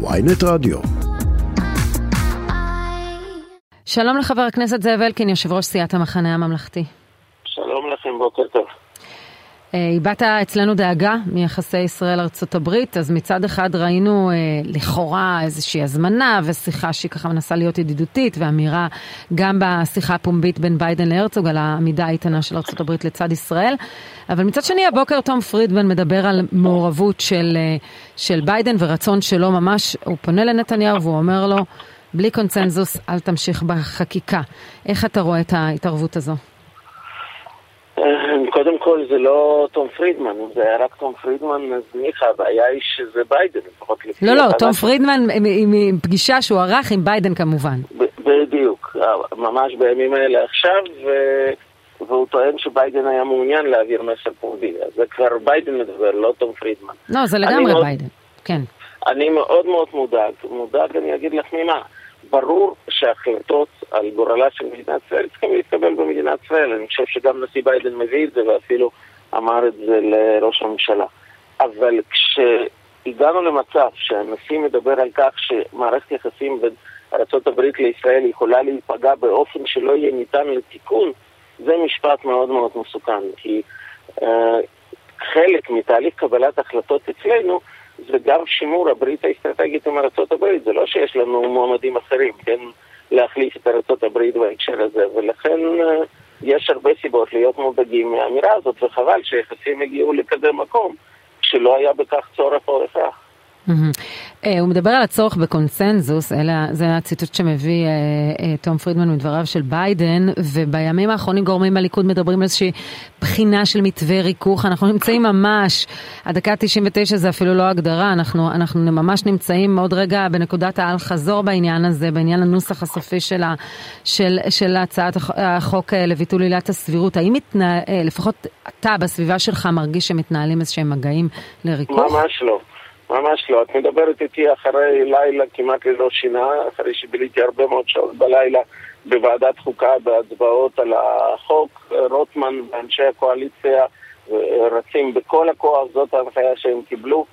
ויינט רדיו. שלום לחבר הכנסת זאב אלקין, יושב ראש סיעת המחנה הממלכתי. שלום לכם, בוקר טוב. הבעת אצלנו דאגה מיחסי ישראל-ארצות הברית, אז מצד אחד ראינו אה, לכאורה איזושהי הזמנה ושיחה שהיא ככה מנסה להיות ידידותית, ואמירה גם בשיחה הפומבית בין ביידן להרצוג על העמידה האיתנה של ארצות הברית לצד ישראל, אבל מצד שני הבוקר תום פרידמן מדבר על מעורבות של, אה, של ביידן ורצון שלו ממש, הוא פונה לנתניהו והוא אומר לו, בלי קונצנזוס אל תמשיך בחקיקה. איך אתה רואה את ההתערבות הזו? קודם כל זה לא תום פרידמן, אם זה היה רק תום פרידמן, אז ניחא, הבעיה היא שזה ביידן, לפחות לפי... לא, לא, תום פרידמן עם פגישה שהוא ערך עם ביידן כמובן. בדיוק, ממש בימים האלה עכשיו, והוא טוען שביידן היה מעוניין להעביר מסר פומבי, אז זה כבר ביידן מדבר, לא תום פרידמן. לא, זה לגמרי ביידן, כן. אני מאוד מאוד מודאג, מודאג אני אגיד לך ממה. ברור שההחלטות על גורלה של מדינת ישראל צריכים להתקבל במדינת ישראל. אני חושב שגם נשיא ביידן מביא את זה ואפילו אמר את זה לראש הממשלה. אבל כשהגענו למצב שהנשיא מדבר על כך שמערכת יחסים בין ארה"ב לישראל יכולה להיפגע באופן שלא יהיה ניתן לתיקון, זה משפט מאוד מאוד מסוכן. כי אה, חלק מתהליך קבלת החלטות אצלנו זה גם שימור הברית האסטרטגית עם ארצות הברית. זה לא שיש לנו מועמדים אחרים, כן, להחליף את ארצות הברית בהקשר הזה, ולכן uh, יש הרבה סיבות להיות מודאגים מהאמירה הזאת, וחבל שיחסים הגיעו לכזה מקום, שלא היה בכך צורך או הכרח. אה, הוא מדבר על הצורך בקונסנזוס, זה הציטוט שמביא אה, אה, תום פרידמן מדבריו של ביידן, ובימים האחרונים גורמים בליכוד מדברים על איזושהי בחינה של מתווה ריכוך. אנחנו נמצאים ממש, הדקה ה-99 זה אפילו לא הגדרה, אנחנו, אנחנו ממש נמצאים עוד רגע בנקודת האל-חזור בעניין הזה, בעניין הנוסח הסופי של, ה, של, של הצעת החוק לביטול עילת הסבירות. האם מתנהל, לפחות אתה בסביבה שלך מרגיש שמתנהלים איזשהם מגעים לריכוך? ממש לא. ממש לא. את מדברת איתי אחרי לילה כמעט ללא שינה, אחרי שביליתי הרבה מאוד שעות בלילה בוועדת חוקה בהצבעות על החוק. רוטמן ואנשי הקואליציה רצים בכל הכוח, זאת ההנחיה שהם קיבלו,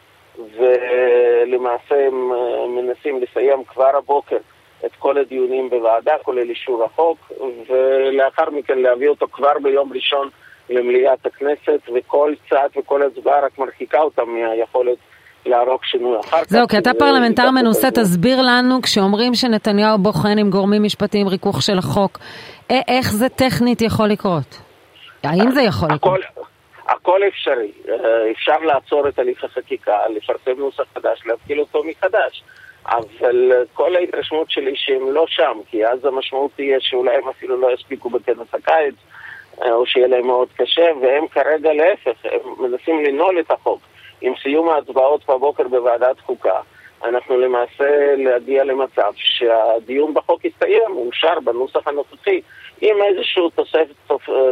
ולמעשה הם מנסים לסיים כבר הבוקר את כל הדיונים בוועדה, כולל אישור החוק, ולאחר מכן להביא אותו כבר ביום ראשון למליאת הכנסת, וכל צעד וכל הצבעה רק מרחיקה אותם מהיכולת לערוך שינוי אחר כך. זהו, כי אתה פרלמנטר מנוסה, תסביר לנו, כשאומרים שנתניהו בוחן עם גורמים משפטיים ריכוך של החוק, איך זה טכנית יכול לקרות? האם זה יכול לקרות? הכל אפשרי. אה, אפשר לעצור את הליך החקיקה, לפרסם נוסח חדש, להתחיל אותו מחדש. אבל כל ההתרשמות שלי שהם לא שם, כי אז המשמעות תהיה שאולי הם אפילו לא יספיקו בכנס הקיץ, אה, או שיהיה להם מאוד קשה, והם כרגע להפך, הם מנסים לנעול את החוק. עם סיום ההצבעות בבוקר בוועדת חוקה, אנחנו למעשה להגיע למצב שהדיון בחוק יסתיים, הוא אושר בנוסח הנוכחי, עם איזושהי תוספת,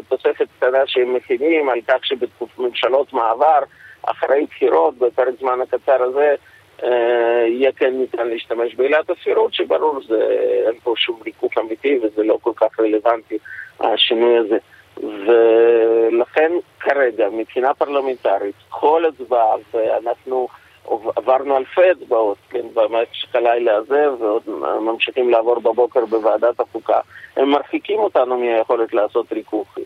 תוספת קטנה שהם מכינים על כך שבממשלות מעבר, אחרי בחירות, בפרק זמן הקצר הזה, אה, יהיה כן ניתן להשתמש בעילת הסבירות, שברור, שאין פה שום ריכוך אמיתי וזה לא כל כך רלוונטי, השינוי הזה. ולכן כרגע, מבחינה פרלמנטרית, כל הצבעה, ואנחנו עברנו אלפי הצבעות, כן, במשך הלילה הזה, ועוד ממשיכים לעבור בבוקר בוועדת החוקה, הם מרחיקים אותנו מהיכולת לעשות ריכוך.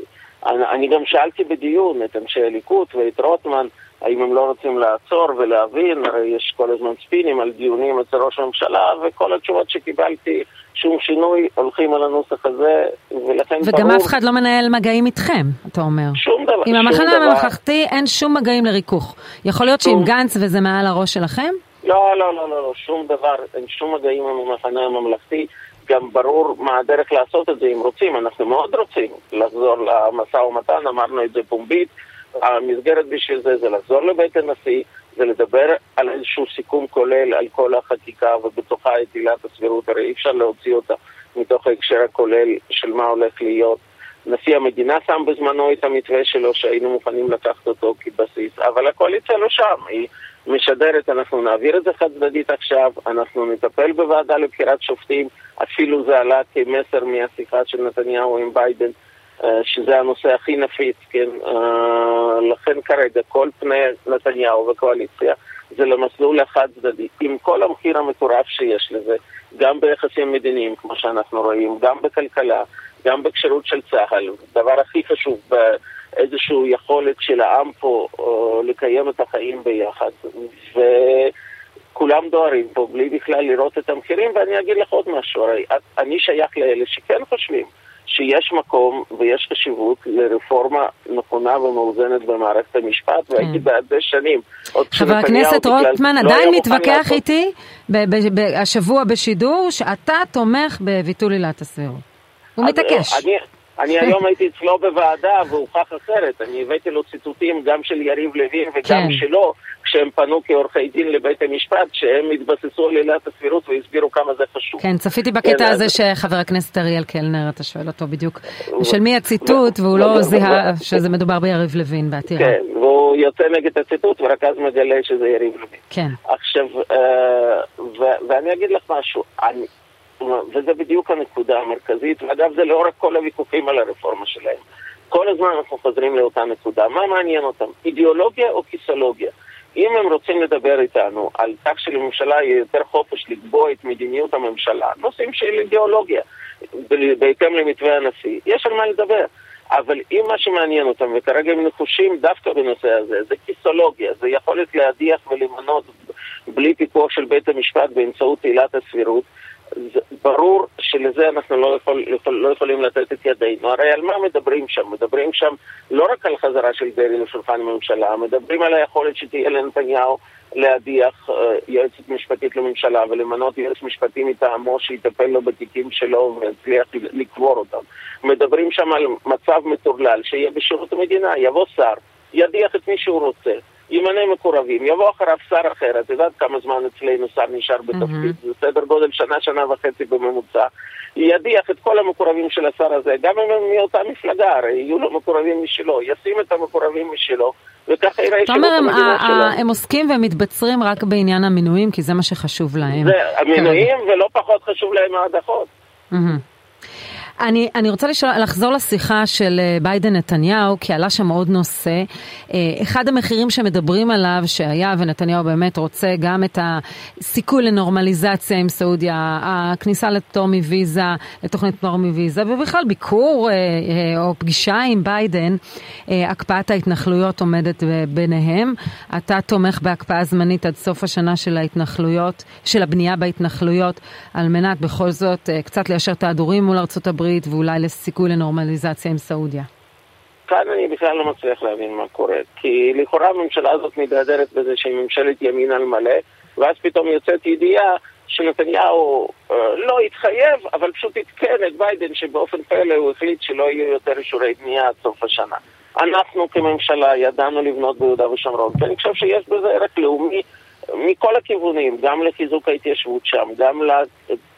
אני, אני גם שאלתי בדיון את אנשי הליכוד ואת רוטמן, האם הם לא רוצים לעצור ולהבין, הרי יש כל הזמן ספינים על דיונים אצל ראש הממשלה, וכל התשובות שקיבלתי שום שינוי, הולכים על הנוסח הזה, ולכן וגם ברור... וגם אף אחד לא מנהל מגעים איתכם, אתה אומר. שום דבר. עם המחנה הממלכתי אין שום מגעים לריכוך. יכול להיות שעם גנץ וזה מעל הראש שלכם? לא, לא, לא, לא, לא, שום דבר, אין שום מגעים עם המחנה הממלכתי. גם ברור מה הדרך לעשות את זה אם רוצים, אנחנו מאוד רוצים לחזור למשא ומתן, אמרנו את זה פומבית, המסגרת בשביל זה זה לחזור לבית הנשיא, זה לדבר על איזשהו סיכום כולל על כל החקיקה ובתוכה את עילת הסבירות, הרי אי אפשר להוציא אותה מתוך ההקשר הכולל של מה הולך להיות. נשיא המדינה שם בזמנו את המתווה שלו שהיינו מוכנים לקחת אותו כבסיס, אבל הקואליציה לא שם, היא משדרת, אנחנו נעביר את זה חד צדדית עכשיו, אנחנו נטפל בוועדה לבחירת שופטים, אפילו זה עלה כמסר מהשיחה של נתניהו עם ביידן. אה, שזה הנושא הכי נפיץ, כן? אה, לכן כרגע כל פני נתניהו וקואליציה זה למסלול החד צדדי, עם כל המחיר המטורף שיש לזה, גם ביחסים מדיניים, כמו שאנחנו רואים, גם בכלכלה, גם בכשירות של צה"ל, הדבר הכי חשוב, באיזושהי יכולת של העם פה או, לקיים את החיים ביחד. וכולם דוהרים פה בלי בכלל לראות את המחירים, ואני אגיד לך עוד משהו, הרי אני שייך לאלה שכן חושבים שיש מקום ויש חשיבות לרפורמה נכונה ומאוזנת במערכת המשפט, והייתי כן. בעד זה שנים. חבר הכנסת רוטמן לא עדיין מתווכח איתי השבוע בשידור שאתה תומך בביטול עילת הסבירות. הוא מתעקש. אני היום הייתי אצלו בוועדה והוכח אחרת. אני הבאתי לו ציטוטים גם של יריב לוין וגם כן. שלו, כשהם פנו כעורכי דין לבית המשפט, שהם התבססו על עילת הסבירות והסבירו כמה זה חשוב. כן, צפיתי בקטע כן, הזה. שחבר הכנסת אריאל קלנר, אתה שואל אותו בדיוק, של מי הציטוט, והוא לא זיהה שזה מדובר ביריב לוין בעתירה. כן, והוא יוצא נגד הציטוט ורק אז מגלה שזה יריב לוין. כן. עכשיו, אה, ואני אגיד לך משהו, אני... וזה בדיוק הנקודה המרכזית, ואגב זה לאורך כל הוויכוחים על הרפורמה שלהם. כל הזמן אנחנו חוזרים לאותה נקודה. מה מעניין אותם? אידיאולוגיה או כיסולוגיה? אם הם רוצים לדבר איתנו על כך שלממשלה יהיה יותר חופש לקבוע את מדיניות הממשלה, נושאים של אידיאולוגיה, בהתאם למתווה הנשיא, יש על מה לדבר. אבל אם מה שמעניין אותם, וכרגע הם נחושים דווקא בנושא הזה, זה כיסולוגיה, זה יכולת להדיח ולמנות בלי פיקוח של בית המשפט באמצעות עילת הסבירות, ברור שלזה אנחנו לא, יכול, לא יכולים לתת את ידינו. הרי על מה מדברים שם? מדברים שם לא רק על חזרה של דרעי לשולחן הממשלה, מדברים על היכולת שתהיה לנתניהו להדיח uh, יועצת משפטית לממשלה ולמנות יועץ משפטי מטעמו שיטפל לו בתיקים שלו ויצליח לקבור אותם. מדברים שם על מצב מטורלל שיהיה בשירות המדינה, יבוא שר, ידיח את מי שהוא רוצה. ימנה מקורבים, יבוא אחריו שר אחר, את יודעת כמה זמן אצלנו שר נשאר בתפקיד, mm-hmm. זה סדר גודל שנה, שנה וחצי בממוצע, ידיח את כל המקורבים של השר הזה, גם אם הם מאותה מפלגה, הרי יהיו לו מקורבים משלו, ישים את המקורבים משלו, וככה יראה שירות המדינה שלו. הם עוסקים ומתבצרים רק בעניין המינויים, כי זה מה שחשוב להם. זה המינויים, ולא פחות חשוב להם ההדחות. Mm-hmm. אני, אני רוצה לשאול, לחזור לשיחה של אה, ביידן-נתניהו, כי עלה שם עוד נושא. אה, אחד המחירים שמדברים עליו, שהיה, ונתניהו באמת רוצה גם את הסיכוי לנורמליזציה עם סעודיה, הכניסה לפטור מוויזה, לתוכנית פטור מוויזה, ובכלל ביקור אה, או פגישה עם ביידן, הקפאת ההתנחלויות עומדת ביניהם. אתה תומך בהקפאה זמנית עד סוף השנה של ההתנחלויות, של הבנייה בהתנחלויות, על מנת בכל זאת קצת ליישר את ההדורים מול ארצות הברית. הברית ואולי לסיכוי לנורמליזציה עם סעודיה? כאן אני בכלל לא מצליח להבין מה קורה, כי לכאורה הממשלה הזאת מתהדרת בזה שהיא ממשלת ימין על מלא, ואז פתאום יוצאת ידיעה שנתניהו אה, לא התחייב, אבל פשוט עדכן את ביידן שבאופן פלא הוא החליט שלא יהיו יותר אישורי בנייה עד סוף השנה. אנחנו כממשלה ידענו לבנות ביהודה ושומרון, כי אני חושב שיש בזה ערך לאומי מכל הכיוונים, גם לחיזוק ההתיישבות שם, גם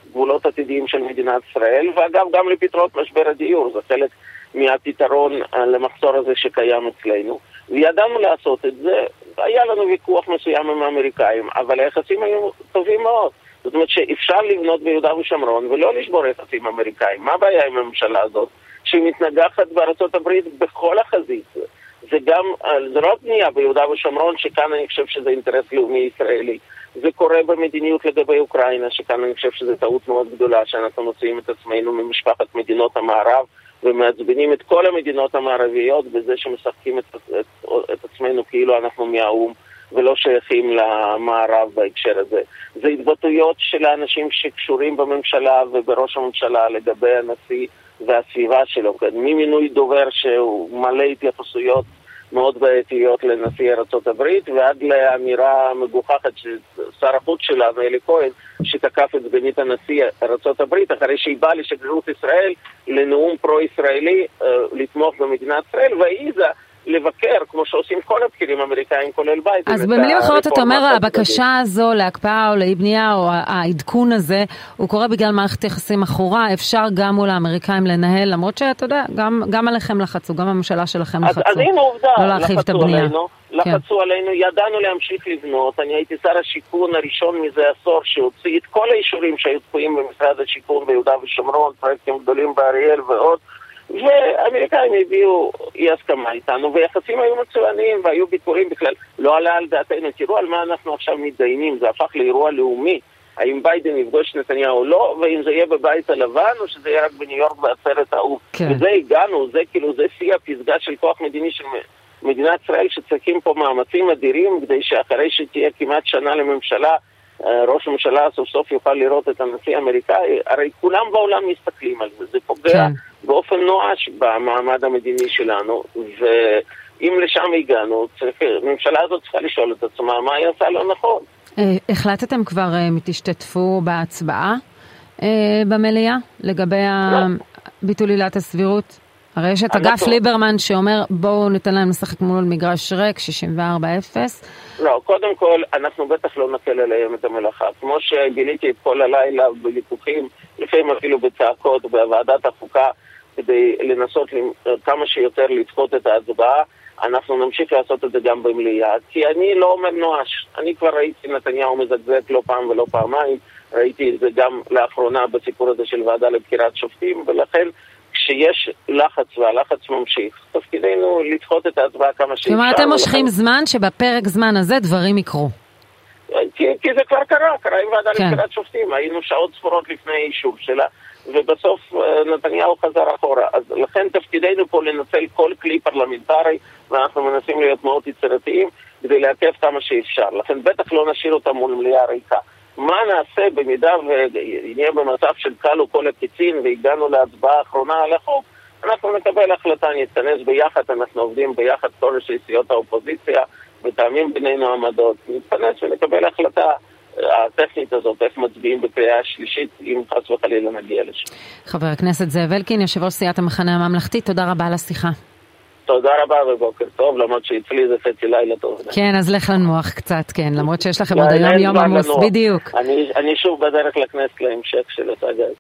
גבולות עתידיים של מדינת ישראל, ואגב, גם לפתרונות משבר הדיור, זה חלק מהפתרון אה, למחסור הזה שקיים אצלנו. וידענו לעשות את זה, היה לנו ויכוח מסוים עם האמריקאים, אבל היחסים היו טובים מאוד. זאת אומרת שאפשר לבנות ביהודה ושומרון ולא לשבור יחסים אמריקאים. מה הבעיה עם הממשלה הזאת? שהיא מתנגחת בארצות הברית בכל החזית. זה גם, אה, זה לא בנייה ביהודה ושומרון, שכאן אני חושב שזה אינטרס לאומי ישראלי. זה קורה במדיניות לגבי אוקראינה, שכאן אני חושב שזו טעות מאוד גדולה, שאנחנו מוציאים את עצמנו ממשפחת מדינות המערב ומעצבנים את כל המדינות המערביות בזה שמשחקים את, את, את עצמנו כאילו אנחנו מהאו"ם ולא שייכים למערב בהקשר הזה. זה התבטאויות של האנשים שקשורים בממשלה ובראש הממשלה לגבי הנשיא והסביבה שלו, כן? ממינוי דובר שהוא מלא התייחסויות מאוד בעייתיות לנשיא ארה"ב, ועד לאמירה מגוחכת של שר החוץ שלנו, אלי כהן, שתקף את סגנית הנשיא ארה"ב, אחרי שהיא באה לשגרירות ישראל לנאום פרו-ישראלי אה, לתמוך במדינת ישראל, והעיזה לבקר, כמו שעושים כל הבכירים האמריקאים, כולל ביידן. אז במילים אחרות אתה אומר, הבקשה הזו להקפאה או לאי בנייה, או העדכון הזה, הוא קורה בגלל מערכת יחסים עכורה, אפשר גם מול האמריקאים לנהל, למרות שאתה יודע, גם, גם עליכם לחצו, גם הממשלה שלכם לחצו. אז, אז הנה עובדה, לא להרחיב את הבנייה. עלינו, כן. לחצו כן. עלינו, ידענו להמשיך לבנות, אני הייתי שר השיכון הראשון מזה עשור שהוציא את כל האישורים שהיו תקועים במשרד השיכון ביהודה ושומרון, פרויקטים גדולים באריאל ועוד. והאמריקאים הביעו אי הסכמה איתנו, ויחסים היו מצוינים והיו ביקורים בכלל. לא עלה על דעתנו, תראו על מה אנחנו עכשיו מתדיינים, זה הפך לאירוע לאומי. האם ביידן יפגוש נתניהו או לא, ואם זה יהיה בבית הלבן או שזה יהיה רק בניו יורק בעצרת ההוא. כן. וזה הגענו, זה כאילו, זה שיא הפסגה של כוח מדיני של מדינת ישראל, שצריכים פה מאמצים אדירים כדי שאחרי שתהיה כמעט שנה לממשלה, ראש הממשלה סוף סוף יוכל לראות את הנשיא האמריקאי, הרי כולם בעולם מסתכלים על זה, זה פוגע כן. באופן נואש במעמד המדיני שלנו, ואם לשם הגענו, הממשלה הזאת צריכה לשאול את עצמה מה היא עושה לא נכון. אה, החלטתם כבר אם אה, תשתתפו בהצבעה במליאה לגבי לא. ביטול עילת הסבירות? הרי יש את אגף ליברמן שאומר בואו ניתן להם לשחק מול מגרש ריק, 64-0. לא, קודם כל, אנחנו בטח לא נקל עליהם את המלאכה. כמו שגיליתי את כל הלילה בוויכוחים, לפעמים אפילו בצעקות בוועדת החוקה, כדי לנסות כמה שיותר לדחות את ההצבעה, אנחנו נמשיך לעשות את זה גם במליאה. כי אני לא אומר נואש, אני כבר ראיתי נתניהו מזגזג לא פעם ולא פעמיים, ראיתי את זה גם לאחרונה בסיפור הזה של ועדה לבחירת שופטים, ולכן כשיש לחץ והלחץ ממשיך, תפקידנו לדחות את ההצבעה כמה שאפשר. כלומר, אתם מושכים ולכן... זמן שבפרק זמן הזה דברים יקרו. כי, כי זה כבר קרה, קרה עם ועדה כן. לבחירת שופטים, היינו שעות ספורות לפני אישור שלה, ובסוף אה, נתניהו חזר אחורה. אז לכן תפקידנו פה לנצל כל כלי פרלמנטרי, ואנחנו מנסים להיות מאוד יצירתיים כדי לעכב כמה שאפשר. לכן בטח לא נשאיר אותם מול מליאה ריקה. מה נעשה במידה ונהיה במצב של כלו כל הקיצין והגענו להצבעה האחרונה על החוק, אנחנו נקבל החלטה, נתכנס ביחד, אנחנו עובדים ביחד כל ראשי סיעות האופוזיציה, מתאמים בינינו עמדות, נתכנס ונקבל החלטה אה, הטכנית הזאת, איך מצביעים בקריאה השלישית, אם חס וחלילה נגיע לשם. חבר הכנסת זאב אלקין, יושב ראש סיעת המחנה הממלכתי, תודה רבה על השיחה. תודה רבה ובוקר טוב, למרות שאצלי זה חצי לילה טוב. כן, אז לך לנוח קצת, כן, למרות שיש לכם עוד היום יום עמוס, בדיוק. אני שוב בדרך לכנסת להמשך של גז.